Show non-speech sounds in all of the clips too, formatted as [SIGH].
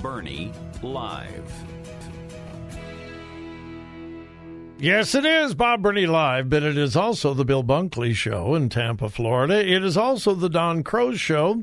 Burney Live. Yes, it is Bob Burney Live, but it is also the Bill Bunkley Show in Tampa, Florida. It is also the Don Crow Show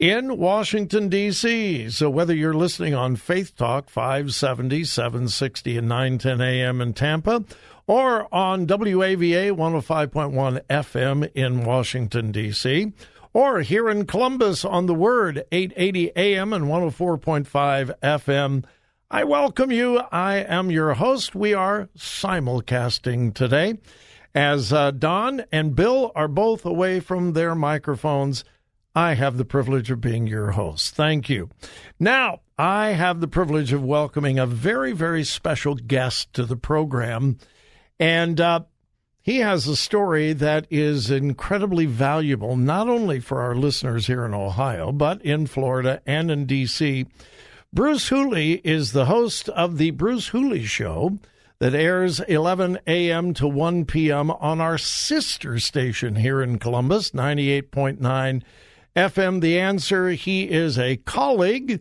in Washington, D.C. So whether you're listening on Faith Talk 570, 760, and 910 a.m. in Tampa, or on WAVA 105.1 FM in Washington, D.C., or here in Columbus on the Word 880 AM and 104.5 FM. I welcome you. I am your host. We are simulcasting today as uh, Don and Bill are both away from their microphones. I have the privilege of being your host. Thank you. Now, I have the privilege of welcoming a very, very special guest to the program. And uh, he has a story that is incredibly valuable, not only for our listeners here in Ohio, but in Florida and in D.C. Bruce Hooley is the host of The Bruce Hooley Show that airs 11 a.m. to 1 p.m. on our sister station here in Columbus, 98.9 FM. The answer he is a colleague.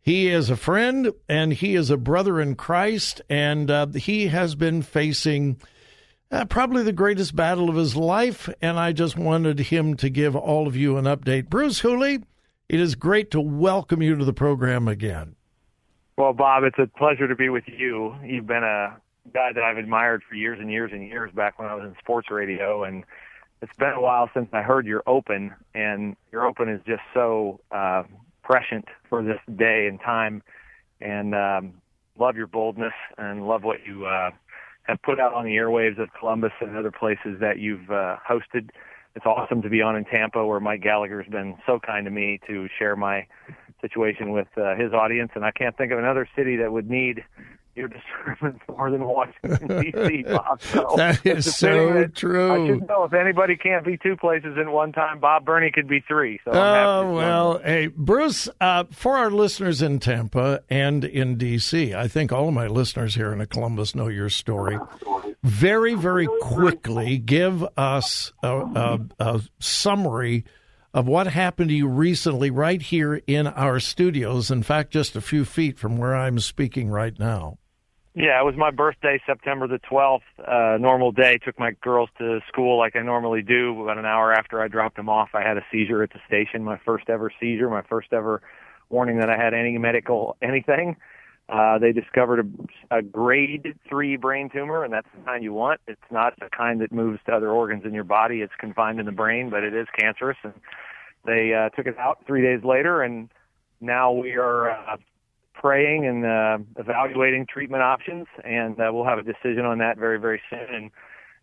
He is a friend and he is a brother in Christ, and uh, he has been facing uh, probably the greatest battle of his life, and I just wanted him to give all of you an update. Bruce Hooley, it is great to welcome you to the program again. Well, Bob, it's a pleasure to be with you. You've been a guy that I've admired for years and years and years back when I was in sports radio, and it's been a while since I heard your open, and your open is just so uh, prescient for this day and time, and um, love your boldness and love what you uh, have put out on the airwaves of Columbus and other places that you've uh, hosted. It's awesome to be on in Tampa, where Mike Gallagher has been so kind to me to share my situation with uh, his audience, and I can't think of another city that would need your discernment [LAUGHS] more than Washington D.C. [LAUGHS] Bob. So that is so that true. I should know if anybody can't be two places in one time, Bob Burney could be three. So oh well, hey Bruce, uh, for our listeners in Tampa and in D.C., I think all of my listeners here in Columbus know your story. Very, very quickly, give us a, a, a summary of what happened to you recently right here in our studios. In fact, just a few feet from where I'm speaking right now. Yeah, it was my birthday, September the 12th. Uh, normal day. Took my girls to school like I normally do. About an hour after I dropped them off, I had a seizure at the station. My first ever seizure. My first ever warning that I had any medical anything. Uh, they discovered a, a grade three brain tumor, and that's the kind you want. It's not the kind that moves to other organs in your body. It's confined in the brain, but it is cancerous. And they uh, took it out three days later, and now we are uh, praying and uh, evaluating treatment options, and uh, we'll have a decision on that very, very soon. And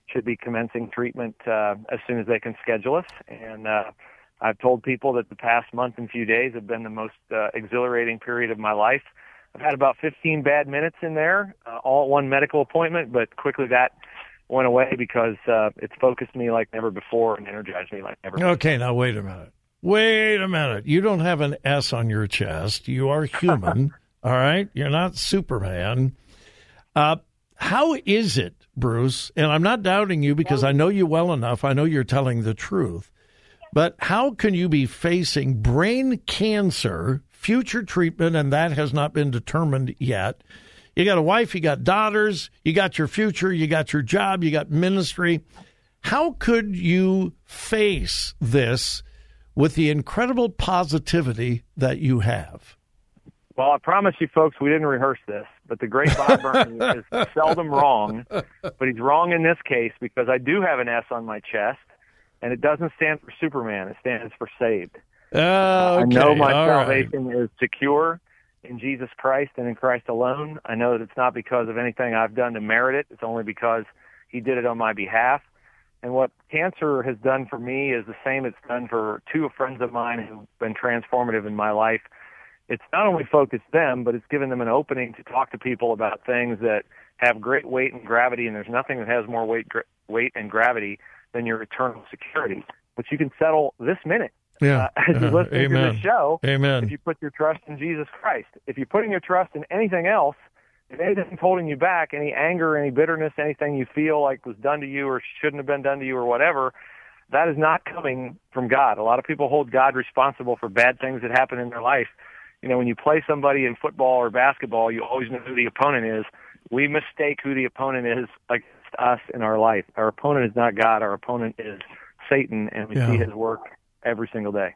should be commencing treatment uh, as soon as they can schedule us. And uh, I've told people that the past month and few days have been the most uh, exhilarating period of my life. I've had about 15 bad minutes in there, uh, all at one medical appointment, but quickly that went away because uh, it's focused me like never before and energized me like never. Okay, now wait a minute. Wait a minute. You don't have an S on your chest. You are human. [LAUGHS] all right. You're not Superman. Uh, how is it, Bruce? And I'm not doubting you because I know you well enough. I know you're telling the truth. But how can you be facing brain cancer, future treatment, and that has not been determined yet? You got a wife, you got daughters, you got your future, you got your job, you got ministry. How could you face this with the incredible positivity that you have? Well, I promise you, folks, we didn't rehearse this, but the great Bob [LAUGHS] Burney is seldom wrong, but he's wrong in this case because I do have an S on my chest, and it doesn't stand for Superman. It stands for saved. Uh, okay. I know my All salvation right. is secure in Jesus Christ and in Christ alone. I know that it's not because of anything I've done to merit it. It's only because He did it on my behalf. And what cancer has done for me is the same it's done for two friends of mine who've been transformative in my life. It's not only focused them, but it's given them an opening to talk to people about things that have great weight and gravity. And there's nothing that has more weight, gra- weight and gravity than your eternal security, which you can settle this minute Yeah. uh, as you're Uh, listening to amen. this show Amen. if you put your trust in Jesus Christ. If you're putting your trust in anything else, if anything's holding you back, any anger, any bitterness, anything you feel like was done to you or shouldn't have been done to you or whatever, that is not coming from God. A lot of people hold God responsible for bad things that happen in their life. You know, when you play somebody in football or basketball, you always know who the opponent is. We mistake who the opponent is against us in our life. Our opponent is not God. Our opponent is Satan, and we Yeah. see his work every single day.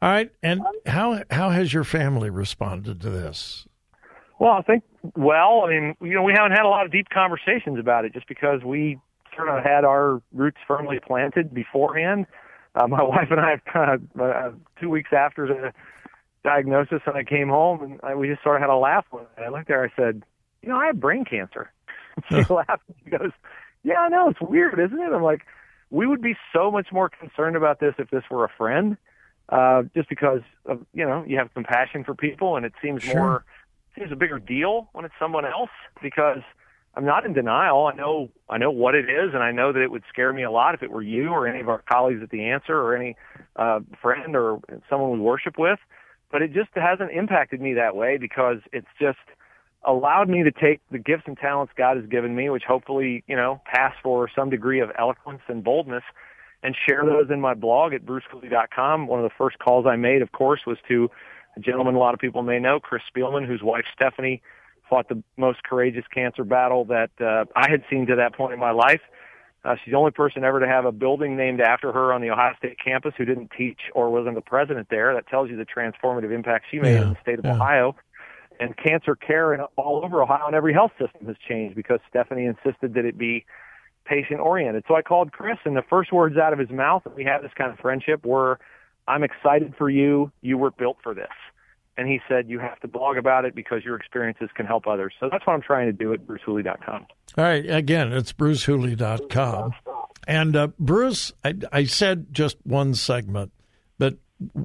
All right. And how how has your family responded to this? Well, I think, well, I mean, you know, we haven't had a lot of deep conversations about it just because we sort of had our roots firmly planted beforehand. Uh, my [LAUGHS] wife and I have kind of, uh, two weeks after the diagnosis, and I came home and I, we just sort of had a laugh. One day. I looked at her, I said, you know, I have brain cancer. [LAUGHS] she laughed and she goes, yeah, I know. It's weird, isn't it? I'm like, we would be so much more concerned about this if this were a friend, uh, just because of, you know, you have compassion for people and it seems Sure. more, seems a bigger deal when it's someone else because I'm not in denial. I know, I know what it is and I know that it would scare me a lot if it were you or any of our colleagues at The Answer or any, uh, friend or someone we worship with. But it just hasn't impacted me that way because it's just, allowed me to take the gifts and talents God has given me, which hopefully, you know, pass for some degree of eloquence and boldness, and share those in my blog at brucehooley.com. One of the first calls I made, of course, was to a gentleman a lot of people may know, Chris Spielman, whose wife Stephanie fought the most courageous cancer battle that uh, I had seen to that point in my life. Uh, she's the only person ever to have a building named after her on the Ohio State campus who didn't teach or wasn't the president there. That tells you the transformative impact she made Yeah, in the state of yeah. Ohio and cancer care in, all over Ohio and every health system has changed because Stephanie insisted that it be patient oriented. So I called Chris and the first words out of his mouth, and we have this kind of friendship were, I'm excited for you. You were built for this. And he said, you have to blog about it because your experiences can help others. So that's what I'm trying to do at brucehooley.com. All right. Again, it's brucehooley.com. And uh, Bruce, I, I said just one segment, but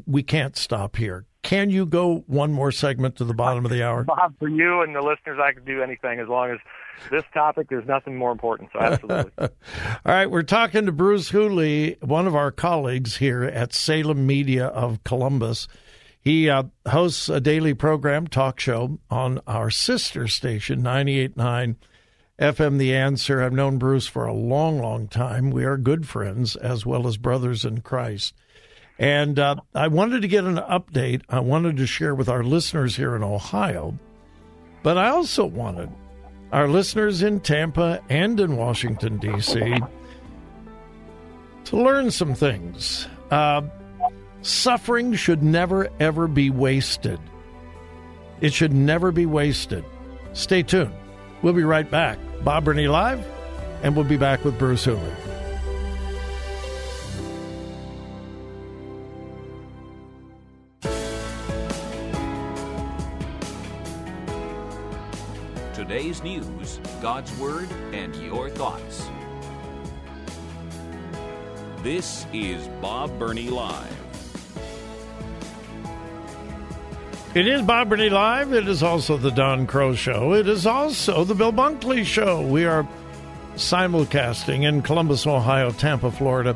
we can't stop here. Can you go one more segment to the bottom of the hour? Bob, for you and the listeners, I can do anything as long as this topic, there's nothing more important. So absolutely. [LAUGHS] All right, we're talking to Bruce Hooley, one of our colleagues here at Salem Media of Columbus. He uh, hosts a daily program, talk show, on our sister station, 98.9 FM The Answer. I've known Bruce for a long, long time. We are good friends as well as brothers in Christ. And uh, I wanted to get an update. I wanted to share with our listeners here in Ohio, but I also wanted our listeners in Tampa and in Washington, D.C., to learn some things. Uh, suffering should never, ever be wasted. It should never be wasted. Stay tuned. We'll be right back. Bob Burney Live, and we'll be back with Bruce Hooley. Today's news, God's Word, and your thoughts. This is Bob Burney Live. It is Bob Burney Live. It is also the Don Crow Show. It is also the Bill Bunkley Show. We are simulcasting in Columbus, Ohio, Tampa, Florida,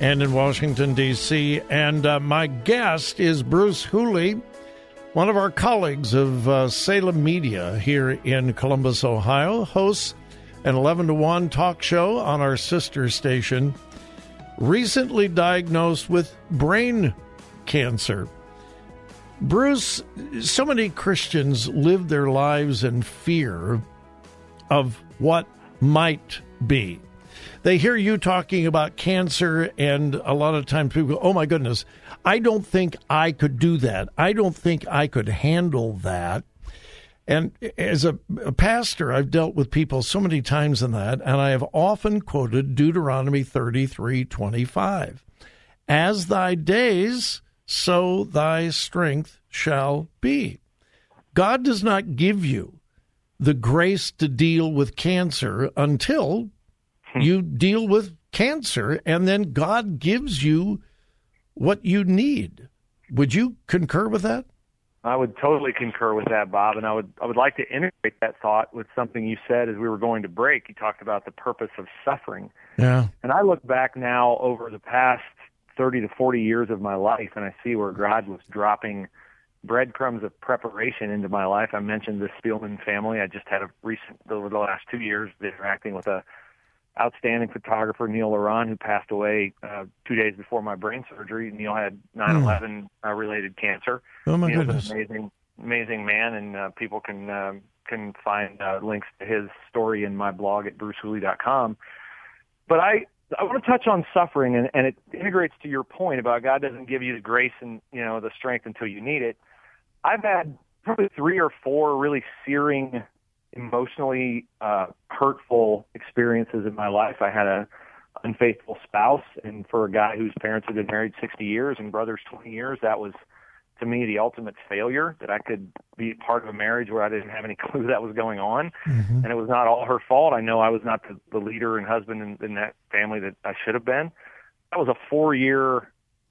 and in Washington, D.C. And uh, my guest is Bruce Hooley, one of our colleagues of uh, Salem Media here in Columbus, Ohio, hosts an 11 to 1 talk show on our sister station, recently diagnosed with brain cancer. Bruce, so many Christians live their lives in fear of what might be. They hear you talking about cancer, and a lot of times people go, Oh my goodness, I don't think I could do that. I don't think I could handle that. And as a, a, pastor, I've dealt with people so many times in that, and I have often quoted Deuteronomy 33 25. As thy days, so thy strength shall be. God does not give you the grace to deal with cancer until hmm. you deal with cancer, and then God gives you what you need. Would you concur with that? I would totally concur with that, Bob, and I would I would like to integrate that thought with something you said as we were going to break. You talked about the purpose of suffering. Yeah. And I look back now over the past 30 to 40 years of my life and I see where God was dropping breadcrumbs of preparation into my life. I mentioned the Spielman family. I just had a recent over the last 2 years interacting with a outstanding photographer Neil Laron, who passed away uh, two days before my brain surgery. Neil had 9/11 mm. uh, related cancer. Oh my Neil's goodness! An amazing, amazing man, and uh, people can uh, can find uh, links to his story in my blog at brucehooley.com. But I I want to touch on suffering, and, and it integrates to your point about God doesn't give you the grace and you know the strength until you need it. I've had probably three or four really searing emotionally uh, hurtful experiences in my life. I had a unfaithful spouse, and for a guy whose parents had been married 60 years and brothers 20 years, that was to me the ultimate failure that I could be part of a marriage where I didn't have any [LAUGHS] clue that was going on, mm-hmm. and it was not all her fault. I know I was not the, the leader and husband in, in that family that I should have been. That was a four-year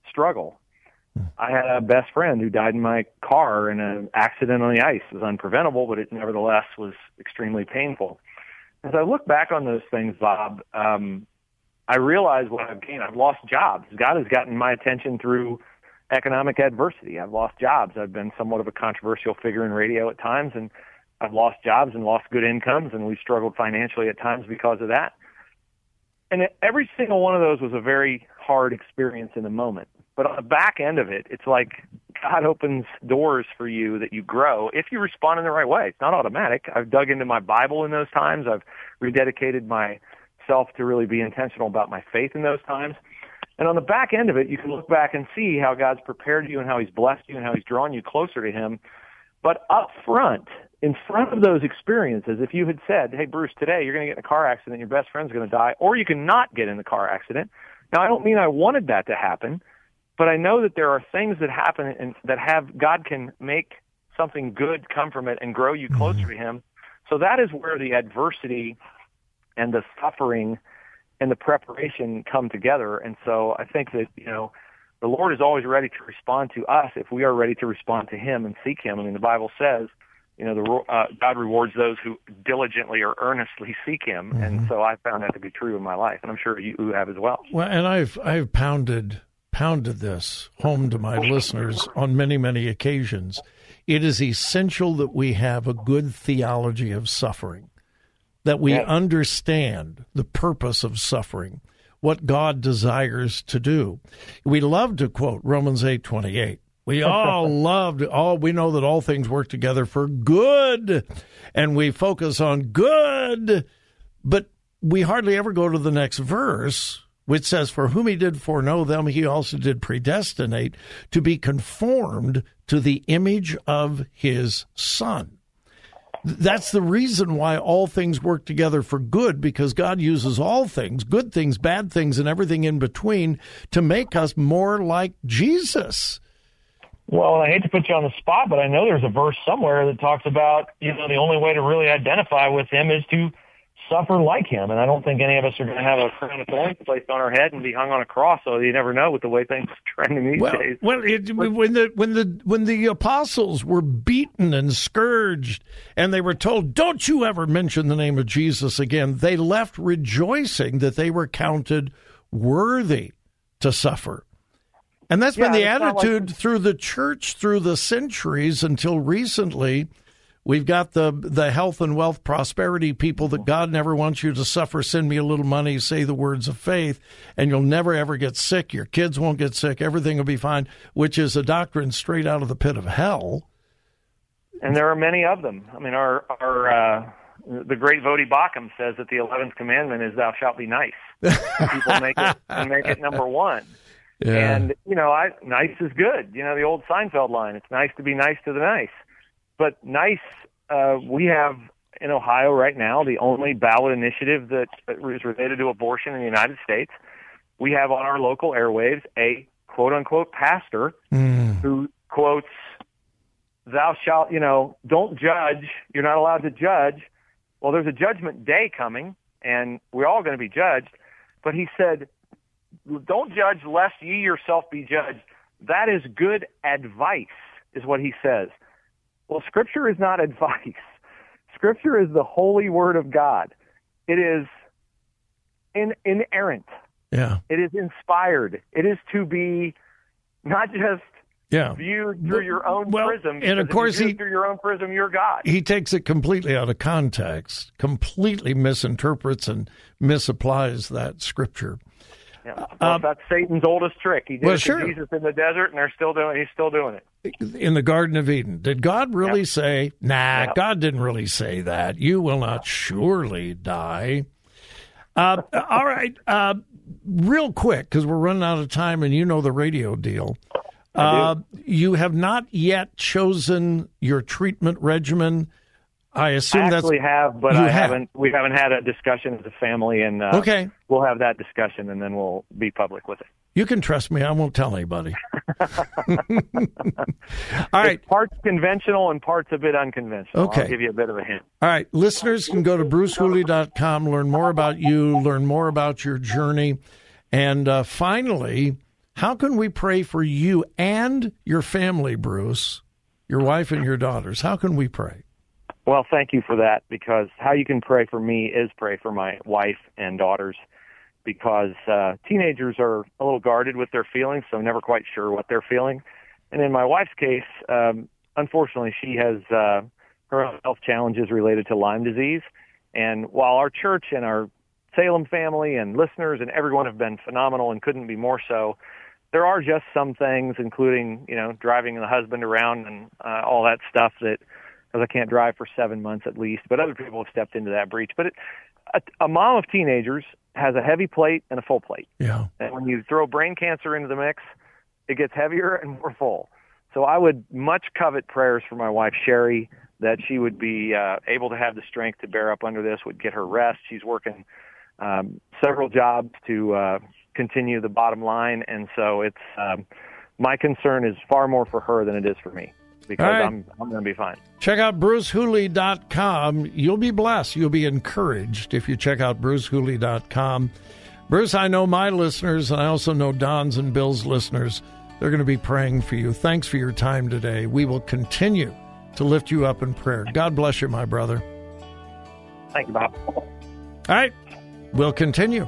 struggle I had a best friend who died in my car in an accident on the ice. It was unpreventable, but it nevertheless was extremely painful. As I look back on those things, Bob, um, I realize what I've gained. I've lost jobs. God has gotten my attention through economic adversity. I've lost jobs. I've been somewhat of a controversial figure in radio at times, and I've lost jobs and lost good incomes, and we've struggled financially at times because of that. And every single one of those was a very hard experience in the moment. But on the back end of it, it's like God opens doors for you that you grow if you respond in the right way. It's not automatic. I've dug into my Bible in those times. I've rededicated myself to really be intentional about my faith in those times. And on the back end of it, you can look back and see how God's prepared you and how He's blessed you and how He's drawn you closer to Him. But up front, in front of those experiences, if you had said, hey, Bruce, today you're going to get in a car accident, your best friend's going to die, or you can not get in the car accident. Now, I don't mean I wanted that to happen, but I know that there are things that happen and that have God can make something good come from it and grow you closer mm-hmm. to Him. So that is where the adversity and the suffering and the preparation come together. And so I think that you know the Lord is always ready to respond to us if we are ready to respond to Him and seek Him. I mean, the Bible says you know, the uh, God rewards those who diligently or earnestly seek Him, mm-hmm. and so I found that to be true in my life, and I'm sure you have as well. Well, and I've I've pounded pounded this home to my listeners on many many occasions. It is essential that we have a good theology of suffering, that we yes. understand the purpose of suffering, what God desires to do. We love to quote Romans eight twenty eight we all [LAUGHS] loved all we know that all things work together for good and we focus on good, but we hardly ever go to the next verse which says for whom he did foreknow them he also did predestinate to be conformed to the image of his son. That's the reason why all things work together for good because God uses all things, good things, bad things, and everything in between to make us more like Jesus. Well, I hate to put you on the spot, but I know there's a verse somewhere that talks about, you know, the only way to really identify with him is to suffer like him. And I don't think any of us are going to have a crown of thorns placed on our head and be hung on a cross. So you never know with the way things are trending these well, days. Well, it, when the when the when the apostles were beaten and scourged, and they were told, "Don't you ever mention the name of Jesus again," they left rejoicing that they were counted worthy to suffer. And that's yeah, been the attitude like... through the church through the centuries until recently We've got the the health and wealth prosperity people that God never wants you to suffer. Send me a little money, say the words of faith, and you'll never ever get sick. Your kids won't get sick. Everything will be fine, which is a doctrine straight out of the pit of hell. And there are many of them. I mean, our our uh, the great Voddie Baucham says that the eleventh commandment is "Thou shalt be nice." people make it make it number one. [LAUGHS] Yeah. And you know, I nice is good. You know, the old Seinfeld line: "It's nice to be nice to the nice." But nice, uh, we have in Ohio right now the only ballot initiative that is related to abortion in the United States. We have on our local airwaves a quote unquote pastor mm. who quotes, Thou shalt, you know, don't judge. You're not allowed to judge. Well, there's a judgment day coming, and we're all going to be judged. But he said, Don't judge lest ye yourself be judged. That is good advice, is what he says. Well, Scripture is not [LAUGHS] advice. Scripture is the holy Word of God. It is in, inerrant. Yeah. It is inspired. It is to be not just yeah. viewed through your own well, prism. And of course, he through your own prism, you're God. He takes it completely out of context, completely misinterprets and misapplies that scripture. Yeah. Uh, well, uh, that's Satan's oldest trick. He did well, sure. Jesus in the desert, and they're still doing. He's still doing it in the Garden of Eden. Did God really yep. say? Nah, yep. God didn't really say that. You will not surely die. Uh, [LAUGHS] all right, uh, real quick because we're running out of time, and you know the radio deal. Uh, you have not yet chosen your treatment regimen. I assume I actually have, but I have. not We haven't had a discussion as a family, and uh, okay, we'll have that discussion, and then we'll be public with it. You can trust me; I won't tell anybody. [LAUGHS] All right, it's parts conventional and parts a bit unconventional. Okay, I'll give you a bit of a hint. All right, listeners can go to brucehooley.com, learn more about you, learn more about your journey, and uh, finally, how can we pray for you and your family, Bruce, your wife and your daughters? How can we pray? Well, thank you for that because how you can pray for me is pray for my wife and daughters because uh, teenagers are a little guarded with their feelings, so I'm never quite sure what they're feeling. And in my wife's case, um, unfortunately, she has uh, her own health challenges related to Lyme disease. And while our church and our Salem family and listeners and everyone have been phenomenal and couldn't be more so, there are just some things, including you know driving the husband around and uh, all that stuff that because I can't drive for seven months at least. But other people have stepped into that breach. But it, a, a mom of teenagers has a heavy plate and a full plate. Yeah. And when you throw brain cancer into the mix, it gets heavier and more full. So I would much covet prayers for my wife Sherry that she would be uh, able to have the strength to bear up under this, would get her rest. She's working um, several jobs to uh, continue the bottom line, and so it's um, my concern is far more for her than it is for me because right. I'm I'm going to be fine. Check out brucehooley.com. You'll be blessed. You'll be encouraged if you check out brucehooley.com. Bruce, I know my listeners, and I also know Don's and Bill's listeners. They're going to be praying for you. Thanks for your time today. We will continue to lift you up in prayer. God bless you, my brother. Thank you, Bob. All right. We'll continue.